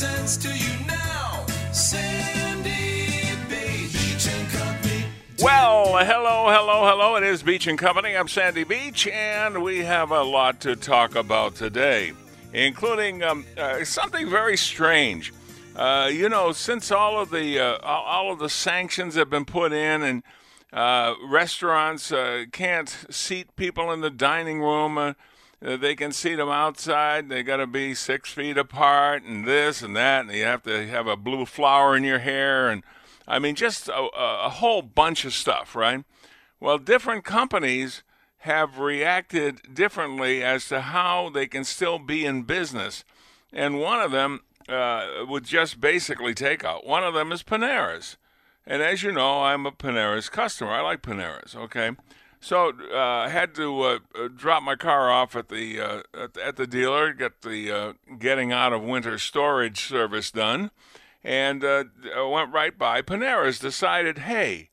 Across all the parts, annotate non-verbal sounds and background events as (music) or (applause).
930 presents to you now. Sandy Beach. And Company. Well, hello, hello, hello. It is Beach and Company. I'm Sandy Beach, and we have a lot to talk about today, including um, uh, something very strange. Uh, you know, since all of the uh, all of the sanctions have been put in, and uh, restaurants uh, can't seat people in the dining room. Uh, they can see them outside. They got to be six feet apart, and this and that, and you have to have a blue flower in your hair, and I mean, just a, a whole bunch of stuff, right? Well, different companies have reacted differently as to how they can still be in business. And one of them uh, with just basically take out. One of them is Panera's. And as you know, I'm a Panera's customer. I like Panera's, okay? So uh, I had to uh, uh, drop my car off at the uh, at, at the dealer, get the uh, getting out of winter storage service done, and uh, went right by Panera's. Decided, hey,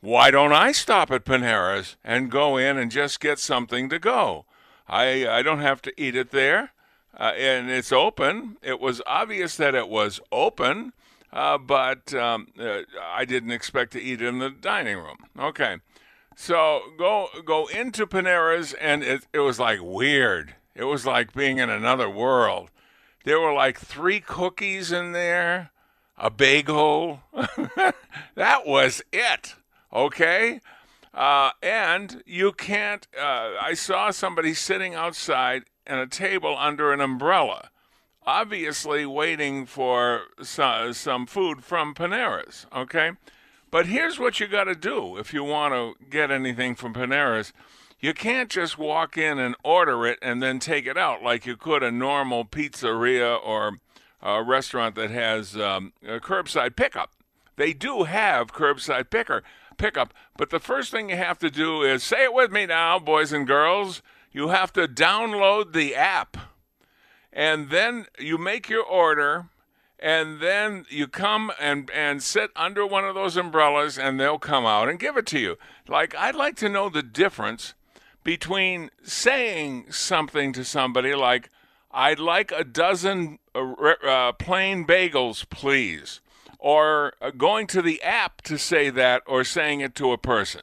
why don't I stop at Panera's and go in and just get something to go? I I don't have to eat it there, uh, and it's open. It was obvious that it was open, uh, but um, uh, I didn't expect to eat it in the dining room. Okay, so go go into Panera's, and it it was like weird. It was like being in another world. There were like three cookies in there, a bagel. (laughs) that was it. Okay. Uh, and you can't. Uh, I saw somebody sitting outside at a table under an umbrella, obviously waiting for some, some food from Panera's. Okay, but here's what you got to do if you want to get anything from Panera's. You can't just walk in and order it and then take it out like you could a normal pizzeria or a restaurant that has um, a curbside pickup. They do have curbside picker pickup, but the first thing you have to do is say it with me now, boys and girls. You have to download the app, and then you make your order, and then you come and and sit under one of those umbrellas, and they'll come out and give it to you. Like I'd like to know the difference between saying something to somebody like, I'd like a dozen uh, uh, plain bagels, please, or uh, going to the app to say that, or saying it to a person.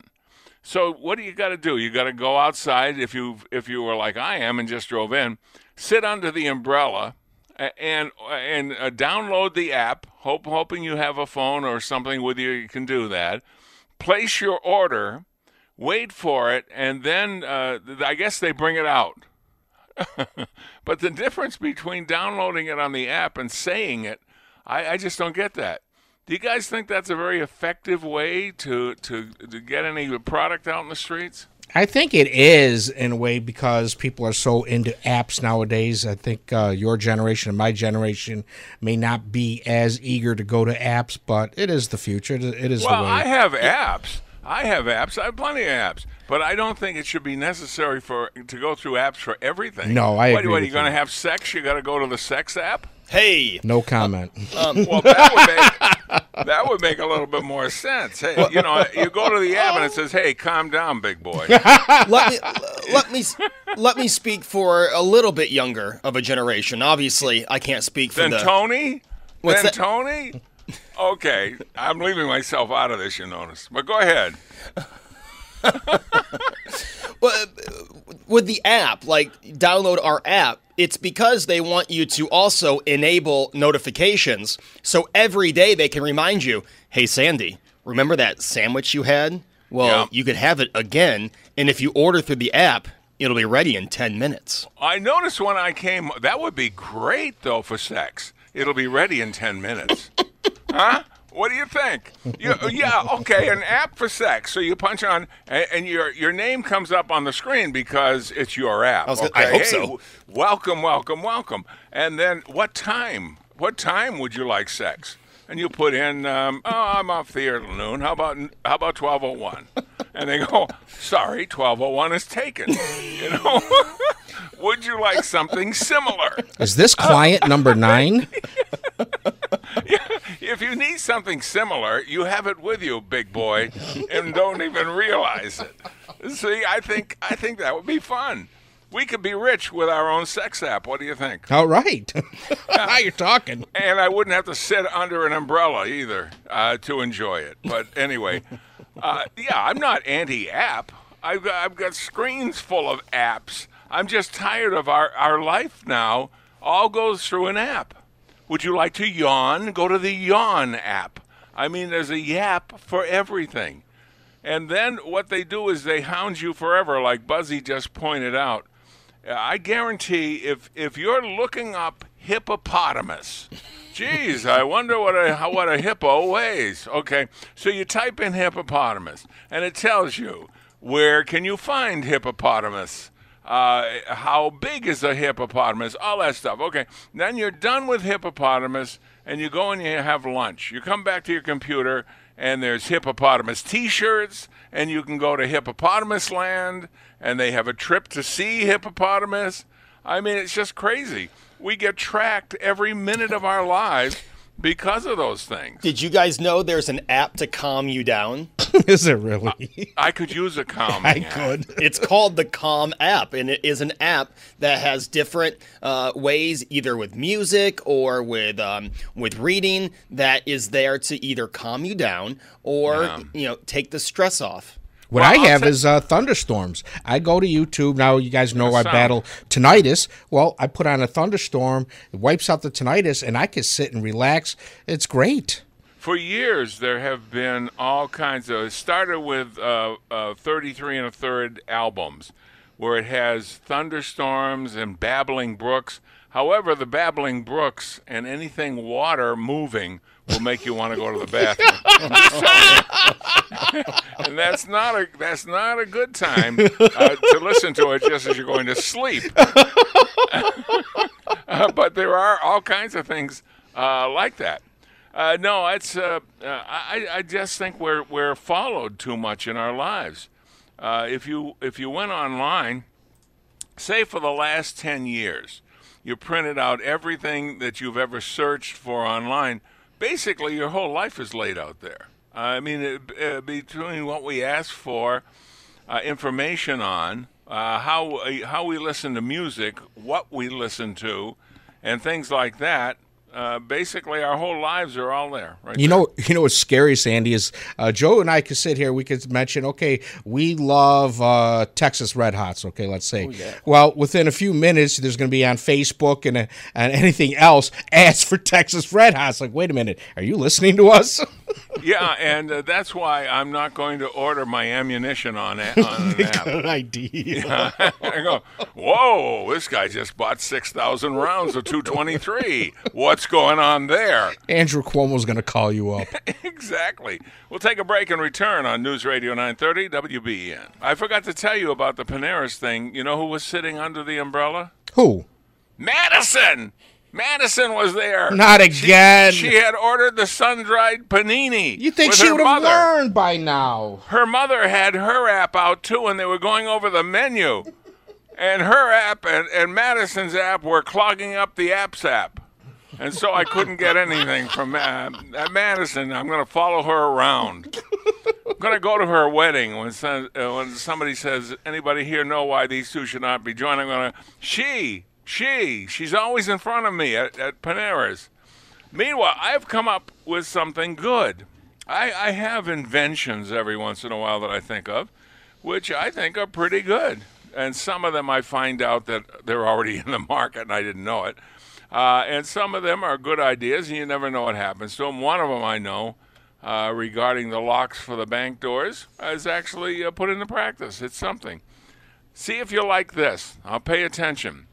So what do you got to do? You got to go outside if you if you were like I am and just drove in, sit under the umbrella and and uh, download the app. Hope hoping you have a phone or something with you. You can do that. Place your order, wait for it, and then uh, I guess they bring it out. (laughs) but the difference between downloading it on the app and saying it, I, I just don't get that. Do you guys think that's a very effective way to, to, to get any product out in the streets? I think it is in a way because people are so into apps nowadays. I think uh, your generation and my generation may not be as eager to go to apps, but it is the future. It is- It is Well, the way. I have apps. I have apps. I have plenty of apps, but I don't think it should be necessary for to go through apps for everything. No, I what, agree What, are you going to have sex? You got to go to the sex app? Hey, no comment. Well, that would make (laughs) that would make a little bit more sense. Hey, you know, you go to the app and it oh. says, "Hey, calm down, big boy." (laughs) let me let me let me speak for a little bit younger of a generation. Obviously, I can't speak for then the Tony. What's then that? Tony. Okay, I'm leaving myself out of this. You notice, but go ahead. (laughs) Well, uh, with the app, like download our app, it's because they want you to also enable notifications. So every day they can remind you, hey, Sandy, remember that sandwich you had? Well, Yeah. you could have it again. And if you order through the app, it'll be ready in 10 minutes. I noticed when I came. That would be great though for sex. It'll be ready in ten minutes. (laughs) huh? What do you think? You, yeah, okay, an app for sex. So you punch on, and, and your your name comes up on the screen because it's your app. I was gonna- okay? I hope Hey, so. welcome, welcome, welcome. And then what time? What time would you like sex? And you put in, um, oh, I'm off the air till noon. How about how about twelve oh one? And they go, sorry, twelve oh one is taken. (laughs) You know, (laughs) would you like something similar? Is this client number nine? (laughs) If you need something similar, you have it with you, big boy, and don't even realize it. See, I think I think that would be fun. We could be rich with our own sex app. What do you think? All right. (laughs) now you're talking. And I wouldn't have to sit under an umbrella either uh, to enjoy it. But anyway, uh, yeah, I'm not anti-app. I've got, I've got screens full of apps. I'm just tired of our, our life now. All goes through an app. Would you like to yawn? Go to the Yawn app. I mean, there's a Yap for everything. And then what they do is they hound you forever, like Buzzy just pointed out. I guarantee if if you're looking up hippopotamus, geez, I wonder what a what a hippo weighs. Okay, so you type in hippopotamus, and it tells you where can you find hippopotamus. Uh, how big is a hippopotamus? All that stuff. Okay, then you're done with hippopotamus, and you go and you have lunch. You come back to your computer, and there's hippopotamus T-shirts, and you can go to Hippopotamus Land, and they have a trip to see hippopotamus. I mean, it's just crazy. We get tracked every minute of our lives because of those things. Did you guys know there's an app to calm you down? (laughs) Is it really? I could use a calm. I app. could. it's called the Calm app, and it is an app that has different uh, ways, either with music or with um, with reading, that is there to either calm you down or Yeah. you know take the stress off. What Well, I I'll have ta- is uh, thunderstorms. I go to YouTube now. You guys know I sound. battle tinnitus. Well, I put on a thunderstorm. It wipes out the tinnitus, and I can sit and relax. It's great. For years, there have been all kinds of. It started with uh, uh, 33 and a third albums, where it has thunderstorms and babbling brooks. However, the babbling brooks and anything water moving will make you want to go to the bathroom. (laughs) and that's not a that's not a good time uh, to listen to it just as you're going to sleep. (laughs) Uh, but there are all kinds of things uh, like that. Uh, no, it's. Uh, uh, I, I just think we're we're followed too much in our lives. Uh, if you if you went online, say for the last ten years, you printed out everything that you've ever searched for online. Basically, your whole life is laid out there. I mean, it, uh, between what we ask for, uh, information on, uh, how how we listen to music, what we listen to, and things like that. Uh, basically, our whole lives are all there. Right You there. know, you know what's scary, Sandy, is uh, Joe and I could sit here. We could mention, okay, we love uh, Texas Red Hots. Okay, let's say. Well, within a few minutes, there's going to be on Facebook and uh, and anything else ads for Texas Red Hots. Like, wait a minute, are you listening to us? (laughs) (laughs) Yeah, and uh, that's why I'm not going to order my ammunition on, a- on (laughs) an app. Good idea. (laughs) I go, whoa, this guy just bought 6,000 rounds of 223. What's going on there? Andrew Cuomo's going to call you up. exactly. We'll take a break and return on News Radio 930 WBEN. I forgot to tell you about the Paneras thing. You know who was sitting under the umbrella? Who? Madison! Madison was there. Not again. She had ordered the sun-dried panini. you think she would have learned by now? her mother had her app out too, and they were going over the menu. And her app and, and Madison's app were clogging up the apps app. And so I couldn't get anything from uh, at Madison. I'm going to follow her around. I'm going to go to her wedding when, uh, when somebody says, anybody here know why these two should not be joined? I'm going to, she, she, she's always in front of me at, at Panera's. Meanwhile, I've come up with something good. I, I have inventions every once in a while that I think of, which I think are pretty good. And some of them I find out that they're already in the market and I didn't know it. Uh, and some of them are good ideas, and you never know what happens to them. One of them I know uh, regarding the locks for the bank doors is actually uh, put into practice. It's something. See if you like this. I'll pay attention.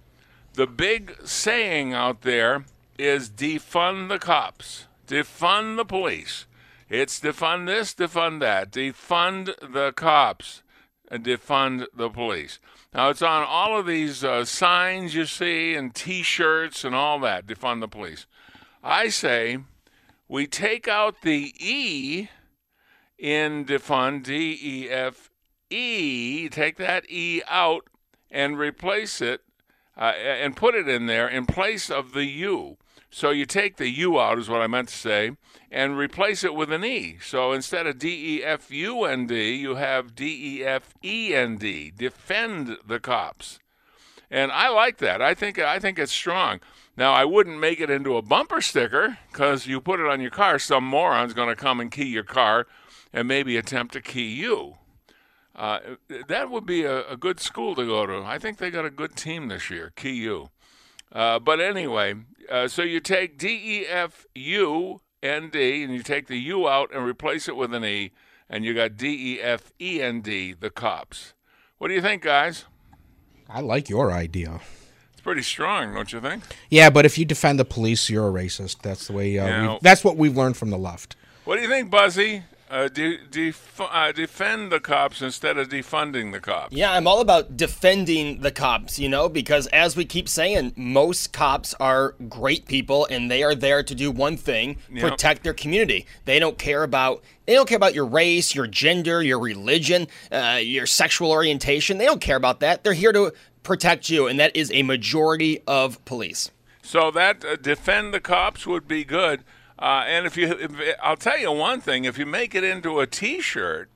The big saying out there is defund the cops, defund the police. It's defund this, defund that, defund the cops, and defund the police. Now, it's on all of these uh, signs you see and t shirts and all that, defund the police. I say we take out the E in defund, D E F E, take that E out and replace it uh, and put it in there in place of the U. So you take the U out, is what I meant to say, and replace it with an E. So instead of D E F U N D, you have D E F E N D. Defend the cops. And I like that. I think I think it's strong. Now I wouldn't make it into a bumper sticker because you put it on your car, some moron's going to come and key your car, and maybe attempt to key you. Uh, that would be a, a good school to go to. I think they got a good team this year, KU. Uh, but anyway, uh, so you take D E F U N D and you take the U out and replace it with an E, and you got D E F E N D, the cops. What do you think, guys? I like your idea. It's pretty strong, don't you think? Yeah, but if you defend the police, you're a racist. That's the way. Uh, we've- that's what we've learned from the left. What do you think, Buzzy? Uh, de- def- uh, defend the cops instead of defunding the cops. Yeah, I'm all about defending the cops, you know, because as we keep saying, most cops are great people and they are there to do one thing, Yep. protect their community. They don't care about they don't care about your race, your gender, your religion, uh, your sexual orientation. They don't care about that. They're here to protect you, and that is a majority of police. So that uh, defend the cops would be good. Uh, and if you, if, I'll tell you one thing: if you make it into a T-shirt,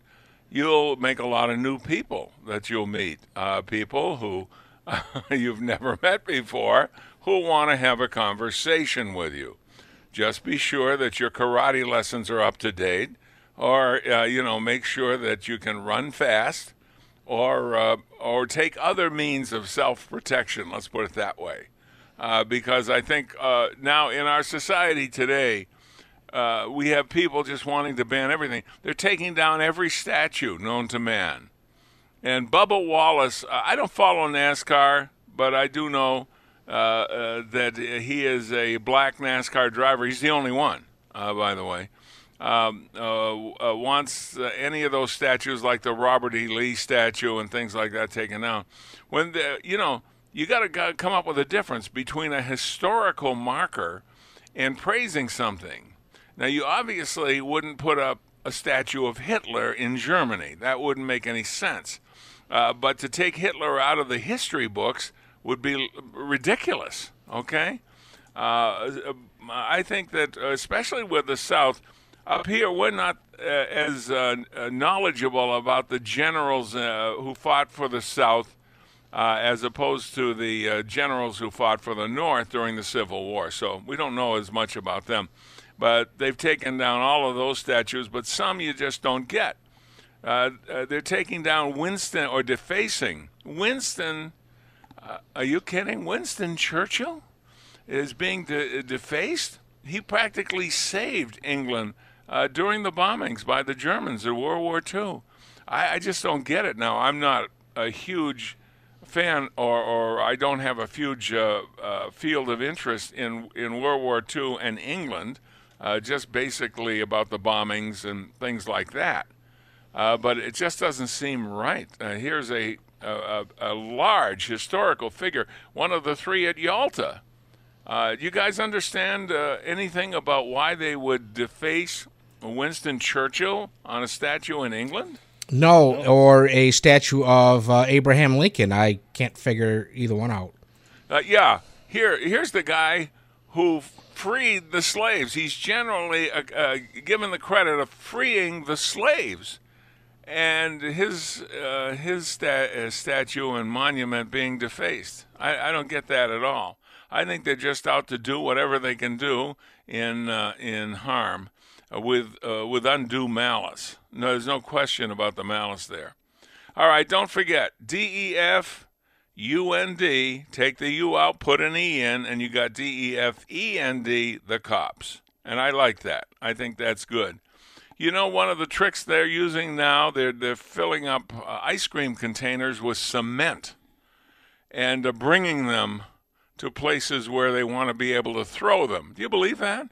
you'll make a lot of new people that you'll meet. Uh, people who (laughs) you've never met before who want to have a conversation with you. Just be sure that your karate lessons are up to date, or uh, you know, make sure that you can run fast, or uh, or take other means of self-protection. Let's put it that way uh, because I think uh, now in our society today, uh, we have people just wanting to ban everything. They're taking down every statue known to man. And Bubba Wallace, uh, I don't follow NASCAR, but I do know uh, uh, that he is a black NASCAR driver. He's the only one, by the way. Um, wants any of those statues, like the Robert E. Lee statue and things like that, taken down. When the, you know, you got to come up with a difference between a historical marker and praising something. Now, you obviously wouldn't put up a statue of Hitler in Germany. That wouldn't make any sense. Uh, but to take Hitler out of the history books would be ridiculous, okay? Uh, I think that, especially with the South, up here we're not uh, as uh, knowledgeable about the generals uh, who fought for the South uh, as opposed to the uh, generals who fought for the North during the Civil War. So we don't know as much about them. But they've taken down all of those statues, but some you just don't get. Uh, uh, they're taking down Winston or defacing Winston. Uh, are you kidding? Winston Churchill is being de- defaced. He practically saved England uh, during the bombings by the Germans in World War II. I, I just don't get it now. I'm not a huge fan, or, or I don't have a huge uh, uh, field of interest in, in World War II and England, uh, just basically about the bombings and things like that. Uh, but it just doesn't seem right. Uh, here's a, a, a large historical figure, one of the three at Yalta. Uh, do you guys understand uh, anything about why they would deface Winston Churchill on a statue in England? No, or a statue of uh, Abraham Lincoln. I can't figure either one out. Uh, yeah, here here's the guy who freed the slaves. He's generally uh, uh, given the credit of freeing the slaves, and his uh, his sta- uh, statue and monument being defaced. I, I don't get that at all. I think they're just out to do whatever they can do in uh, in harm uh, with with undue malice. No, there's no question about the malice there. All right, don't forget D E F U N D. Take the U out, put an E in, and you got D E F E N D. The cops, and I like that. I think that's good. You know, one of the tricks they're using now, they're they're filling up uh, ice cream containers with cement and uh, bringing them to places where they want to be able to throw them. Do you believe that?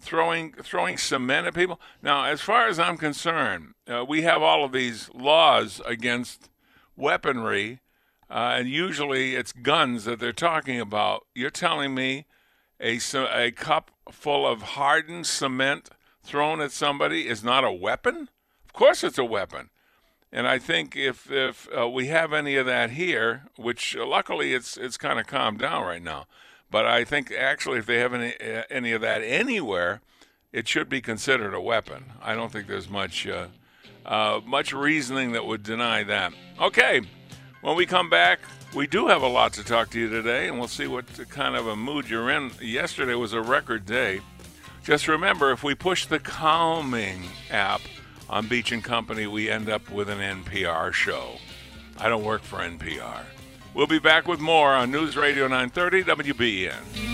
Throwing throwing cement at people. Now, as far as I'm concerned, uh, we have all of these laws against weaponry, uh, and usually it's guns that they're talking about. You're telling me a a cup full of hardened cement thrown at somebody is not a weapon? Of course, it's a weapon. And I think if if uh, we have any of that here, which uh, luckily it's it's kind of calmed down right now, but I think actually if they have any uh, any of that anywhere, it should be considered a weapon. I don't think there's much uh, much reasoning that would deny that. Okay, when we come back, we do have a lot to talk to you today, and we'll see what kind of a mood you're in. Yesterday was a record day. Just remember, if we push the calming app on Beach and Company, we end up with an NPR show. I don't work for NPR. We'll be back with more on News Radio 930 WBEN.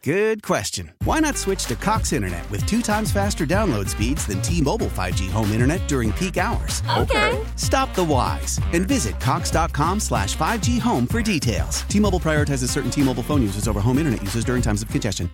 Good question. Why not switch to Cox Internet with two times faster download speeds than T-Mobile 5G home internet during peak hours? Okay. Stop the whys and visit cox.com slash 5G home for details. T-Mobile prioritizes certain T-Mobile phone users over home internet users during times of congestion.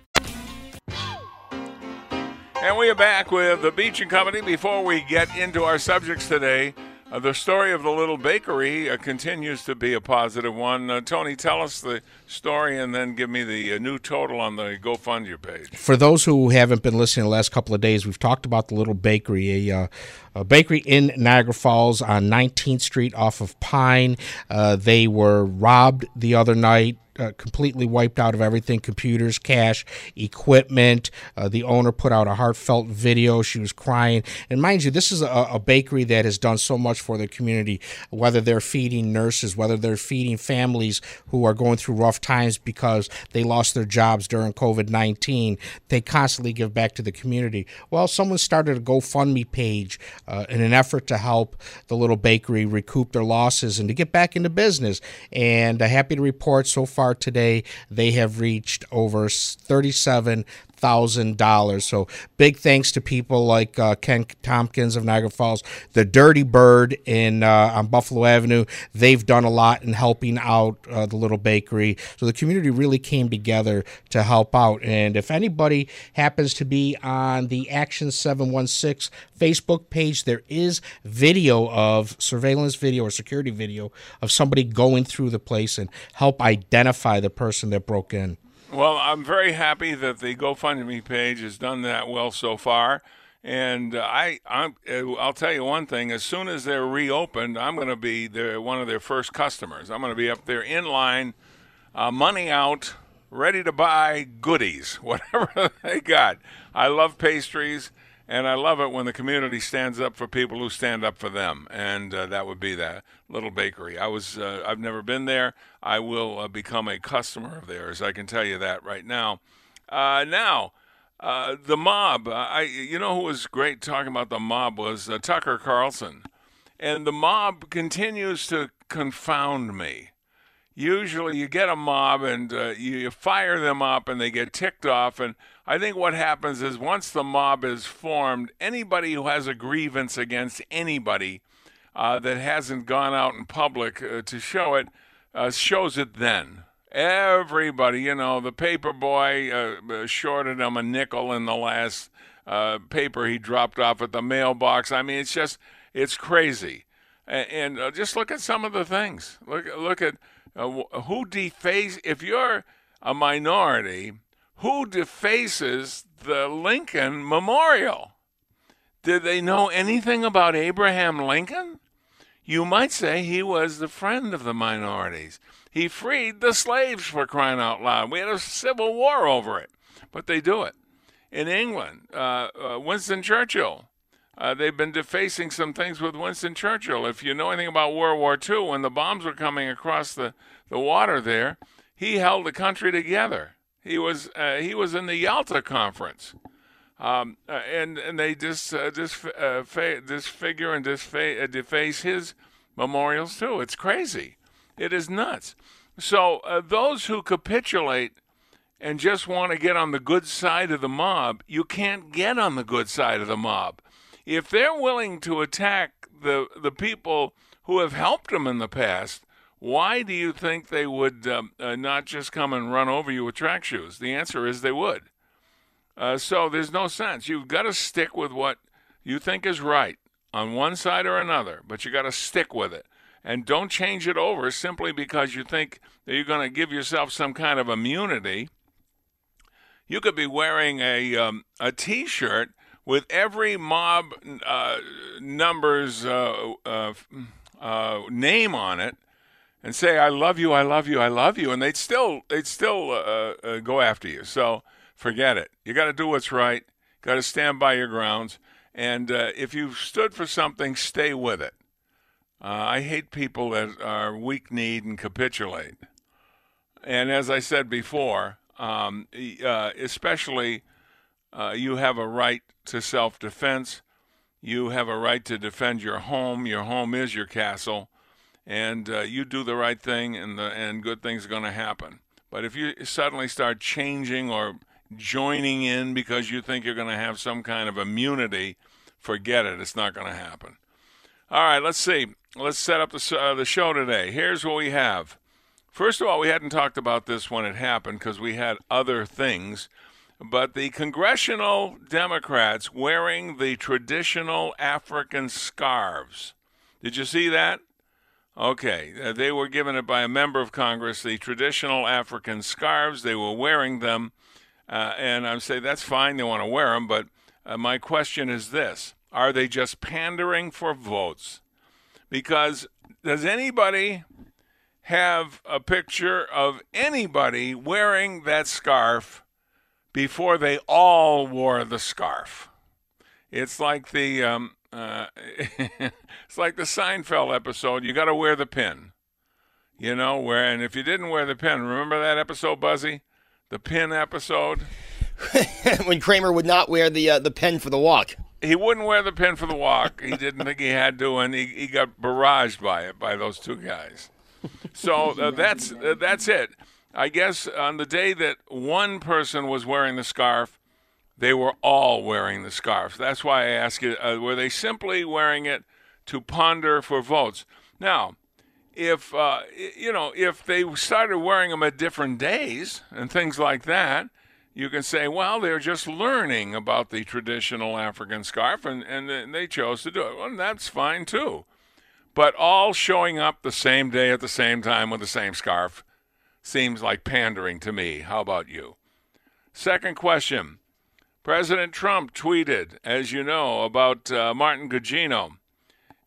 And we are back with the Beach and Company. Before we get into our subjects today, uh, the story of the little bakery uh, continues to be a positive one. Uh, Tony, tell us the story and then give me the uh, new total on the GoFundMe page. For those who haven't been listening the last couple of days, we've talked about the little bakery, a, uh, a bakery in Niagara Falls on 19th Street off of Pine. Uh, they were robbed the other night. Uh, completely wiped out of everything computers, cash, equipment. Uh, the owner put out a heartfelt video. She was crying. And mind you, this is a, a bakery that has done so much for the community, whether they're feeding nurses, whether they're feeding families who are going through rough times because they lost their jobs during COVID 19. They constantly give back to the community. Well, someone started a GoFundMe page uh, in an effort to help the little bakery recoup their losses and to get back into business. And happy to report so far today they have reached over thirty-seven thousand dollars. So big thanks to people like uh, Ken Tompkins of Niagara Falls, the Dirty Bird in uh, on Buffalo Avenue. They've done a lot in helping out uh, the little bakery. So the community really came together to help out. And if anybody happens to be on the Action Seven One Six Facebook page, there is video of surveillance video or security video of somebody going through the place and help identify the person that broke in. Well, I'm very happy that the GoFundMe page has done that well so far. And uh, I, I'm, uh, I'll tell you one thing: as soon as they're reopened, I'm going to be their, one of their first customers. I'm going to be up there in line, uh, money out, ready to buy goodies, (laughs) whatever they got. I love pastries, and I love it when the community stands up for people who stand up for them, and uh, that would be that little bakery. I was, uh, I've never been there. I will uh, become a customer of theirs. I can tell you that right now. Uh, now, uh, the mob. uh, I, you know, who was great talking about the mob was Tucker Carlson, and the mob continues to confound me. Usually you get a mob and uh, you, you fire them up and they get ticked off. And I think what happens is once the mob is formed, anybody who has a grievance against anybody uh, that hasn't gone out in public uh, to show it uh, shows it then. Everybody, you know, the paper boy uh, shorted him a nickel in the last uh, paper he dropped off at the mailbox. I mean, it's just, it's crazy. And, and just look at some of the things. Look, look at uh, who defaces. If you're a minority, who defaces the Lincoln Memorial? Did they know anything about Abraham Lincoln? You might say he was the friend of the minorities. He freed the slaves for crying out loud. We had a civil war over it, but they do it. In England, uh, uh, Winston Churchill, uh, they've been defacing some things with Winston Churchill. If you know anything about World War II, when the bombs were coming across the, the water there, he held the country together. He was uh, he was in the Yalta Conference, um, uh, and and they just uh, dis, uh, fa- disfigure and disfa- uh, deface his memorials too. It's crazy. It is nuts. So uh, those who capitulate and just want to get on the good side of the mob, you can't get on the good side of the mob. If they're willing to attack the the people who have helped them in the past, why do you think they would um, uh, not just come and run over you with track shoes? The answer is they would. Uh, so there's no sense. You've got to stick with what you think is right on one side or another, but you got to stick with it. And don't change it over simply because you think that you're going to give yourself some kind of immunity. You could be wearing a um, a T-shirt with every mob uh, number's uh, uh, uh, name on it, and say "I love you, I love you, I love you," and they'd still they'd still uh, uh, go after you. So forget it. You got to do what's right. Got to stand by your grounds. And if you've stood for something, stay with it. I hate people that are weak kneed and capitulate. And as I said before, um, especially uh, you have a right to self defense. You have a right to defend your home. Your home is your castle. And uh, you do the right thing, and, the, and good things are going to happen. But if you suddenly start changing or joining in because you think you're going to have some kind of immunity, forget it. It's not going to happen. All right, let's see. Let's set up the, uh, the show today. Here's what we have. First of all, we hadn't talked about this when it happened because we had other things. But the congressional Democrats wearing the traditional African scarves. Did you see that? Okay, uh, they were given it by a member of Congress, the traditional African scarves. They were wearing them. Uh, and I'm saying that's fine, they want to wear them. But uh, my question is this Are they just pandering for votes? Because does anybody have a picture of anybody wearing that scarf before they all wore the scarf? It's like the um, uh, (laughs) it's like the Seinfeld episode. You got to wear the pin, you know. Where and if you didn't wear the pin, remember that episode, Buzzy, the pin episode. (laughs) when Kramer would not wear the uh, the pen for the walk. He wouldn't wear the pin for the walk. He didn't think he had to, and he, he got barraged by it by those two guys. So uh, that's uh, that's it. I guess on the day that one person was wearing the scarf, they were all wearing the scarf. That's why I ask you: uh, Were they simply wearing it to ponder for votes? Now, if uh, you know, if they started wearing them at different days and things like that, you can say, well, they're just learning about the traditional African scarf, and and they chose to do it. Well, that's fine too. But all showing up the same day at the same time with the same scarf seems like pandering to me. How about you? Second question. President Trump tweeted, as you know, about uh, Martin Gugino.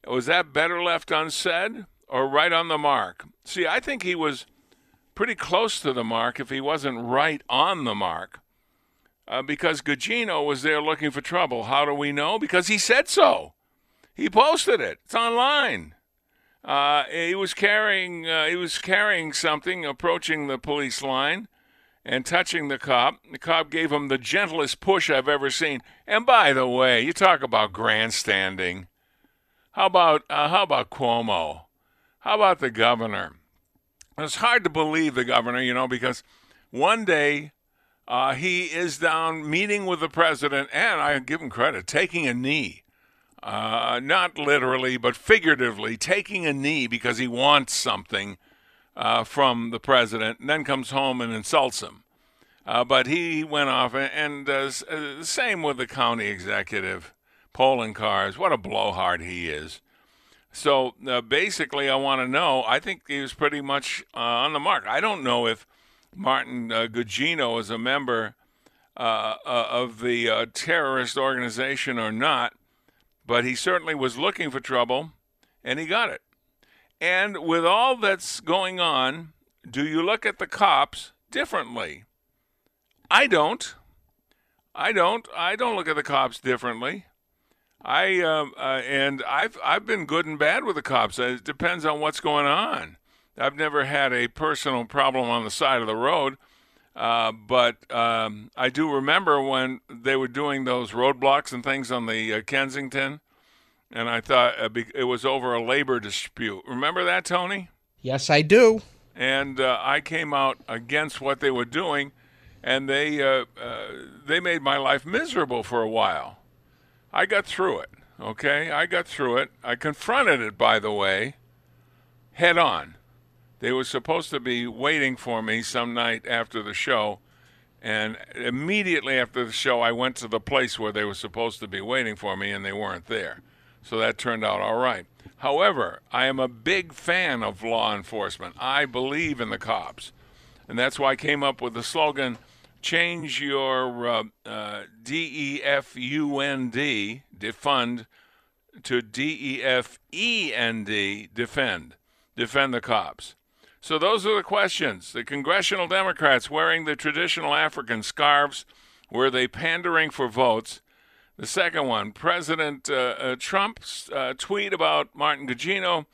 Was that better left unsaid or right on the mark? See, I think he was pretty close to the mark if he wasn't right on the mark. Uh, because Gugino was there looking for trouble. How do we know? Because he said so. He posted it. It's online. Uh, he was carrying uh, he was carrying something, approaching the police line, and touching the cop. The cop gave him the gentlest push I've ever seen. And by the way, you talk about grandstanding. How about uh, how about Cuomo? How about the governor? It's hard to believe the governor, you know, because one day uh, he is down meeting with the president, and I give him credit, taking a knee. Uh, not literally, but figuratively, taking a knee because he wants something uh, from the president, and then comes home and insults him. Uh, but he went off, and, uh, uh, same with the county executive, Poloncarz. What a blowhard he is. So uh, basically, I want to know. I think he was pretty much on the mark. I don't know if Martin uh, Gugino is a member of the terrorist organization or not, but he certainly was looking for trouble, and he got it. And with all that's going on, do you look at the cops differently? I don't. I don't. I don't look at the cops differently. I um, uh, and I've I've been good and bad with the cops. Uh, It depends on what's going on. I've never had a personal problem on the side of the road, uh, but um, I do remember when they were doing those roadblocks and things on the uh, Kensington, and I thought uh, it was over a labor dispute. Remember that, Tony? Yes, I do. and uh, I came out against what they were doing, and they uh, uh, they made my life miserable for a while. I got through it. Okay, I got through it. I confronted it, by the way, head on. They were supposed to be waiting for me some night after the show, and immediately after the show, I went to the place where they were supposed to be waiting for me, and they weren't there. So that turned out all right. However, I am a big fan of law enforcement. I believe in the cops. And that's why I came up with the slogan change your uh, uh, D E F U N D, defund, to D E F E N D, defend. Defend the cops. So those are the questions. The congressional Democrats wearing the traditional African scarves, were they pandering for votes? The second one, President uh, uh, Trump's uh, tweet about Martin Gugino,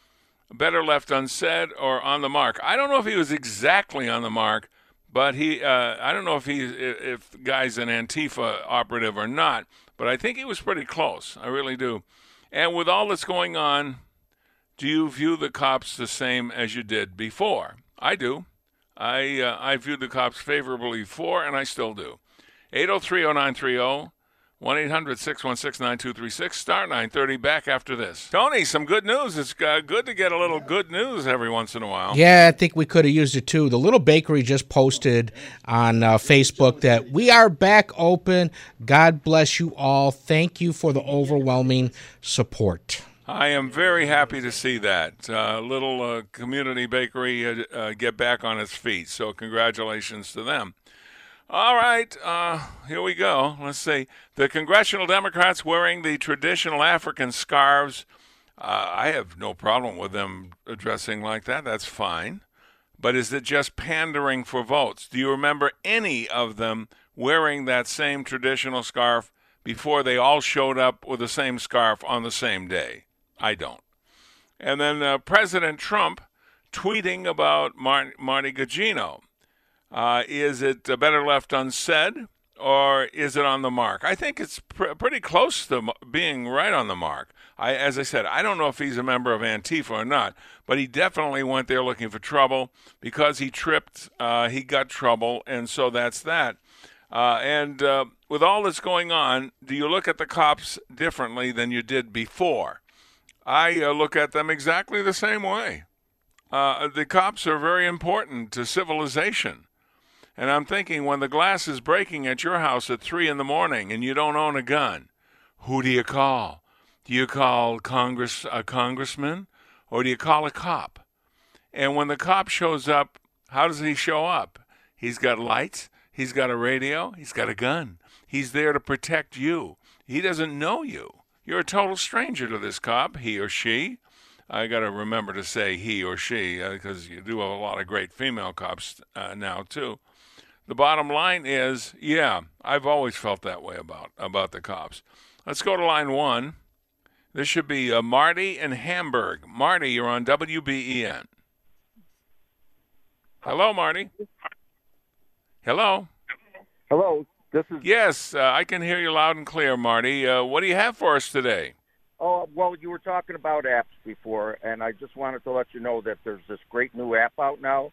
better left unsaid or on the mark. I don't know if he was exactly on the mark, but he, uh, I don't know if he, if guy's an Antifa operative or not, but I think he was pretty close. I really do. And with all that's going on, do you view the cops the same as you did before? I do. I uh, I viewed the cops favorably before, and I still do. 8030930, 1 800 616 9236, star 930, back after this. Tony, some good news. It's uh, good to get a little good news every once in a while. Yeah, I think we could have used it too. The little bakery just posted on uh, Facebook that we are back open. God bless you all. Thank you for the overwhelming support. I am very happy to see that uh, little uh, community bakery uh, uh, get back on its feet. So, congratulations to them. All right, uh, here we go. Let's see. The congressional Democrats wearing the traditional African scarves. Uh, I have no problem with them dressing like that. That's fine. But is it just pandering for votes? Do you remember any of them wearing that same traditional scarf before they all showed up with the same scarf on the same day? I don't. And then uh, President Trump tweeting about Mar- Marty Gugino. Uh, is it better left unsaid or is it on the mark? I think it's pr- pretty close to m- being right on the mark. I, as I said, I don't know if he's a member of Antifa or not, but he definitely went there looking for trouble because he tripped. Uh, he got trouble, and so that's that. Uh, and uh, with all that's going on, do you look at the cops differently than you did before? I uh, look at them exactly the same way. Uh, the cops are very important to civilization. And I'm thinking when the glass is breaking at your house at 3 in the morning and you don't own a gun, who do you call? Do you call Congress a congressman or do you call a cop? And when the cop shows up, how does he show up? He's got lights, he's got a radio, he's got a gun. He's there to protect you. He doesn't know you. You're a total stranger to this cop, he or she. I got to remember to say he or she because you do have a lot of great female cops uh, now too. The bottom line is, yeah, I've always felt that way about about the cops. Let's go to line one. This should be uh, Marty in Hamburg. Marty, you're on WBEN. Hello, Marty. Hello. Hello, this is Yes, uh, I can hear you loud and clear, Marty. Uh, what do you have for us today? Oh, well, you were talking about apps before, and I just wanted to let you know that there's this great new app out now.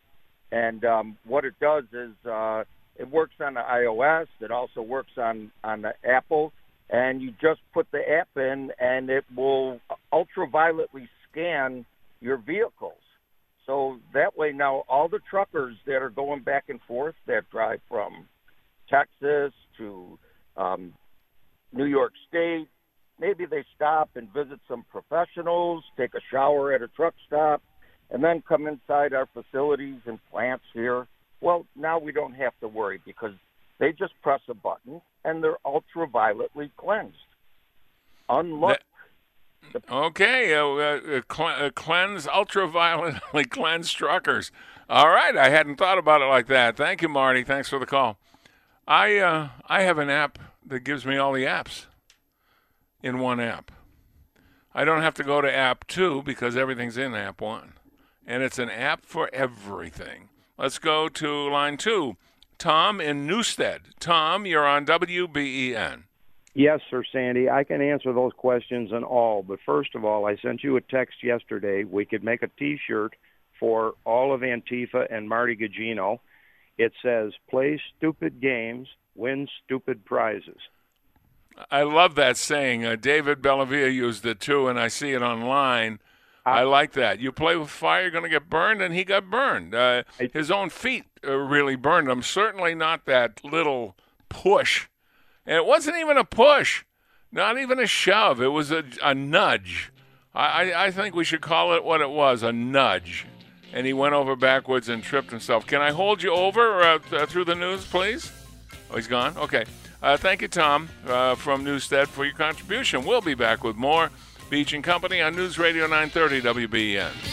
And um, what it does is uh, it works on the iOS. It also works on, on the Apple. And you just put the app in, and it will ultravioletly scan your vehicles. So that way now all the truckers that are going back and forth that drive from Texas to um, New York State, maybe they stop and visit some professionals, take a shower at a truck stop, and then come inside our facilities and plants here. Well, now we don't have to worry because they just press a button and they're ultravioletly cleansed. Unlike Okay, uh, uh, cle- uh, cleanse, ultravioletly (laughs) cleanse truckers. All right, I hadn't thought about it like that. Thank you, Marty. Thanks for the call. I uh, I have an app that gives me all the apps in one app. I don't have to go to app two because everything's in app one, and it's an app for everything. Let's go to line two. Tom in Newstead. Tom, you're on WBEN. Yes, sir, Sandy. I can answer those questions and all. But first of all, I sent you a text yesterday. We could make a T-shirt for all of Antifa and Marty Gugino. It says, "Play stupid games, win stupid prizes." I love that saying. Uh, David Bellavia used it too, and I see it online. I like that. You play with fire, you're going to get burned, and he got burned. Uh, his own feet uh, really burned him. Certainly not that little push. And it wasn't even a push, not even a shove. It was a, a nudge. I, I, I think we should call it what it was a nudge. And he went over backwards and tripped himself. Can I hold you over uh, th- through the news, please? Oh, he's gone? Okay. Uh, thank you, Tom, uh, from Newstead, for your contribution. We'll be back with more Beach and Company on News Radio 930 WBEN.